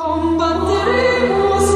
Combatteremo sempre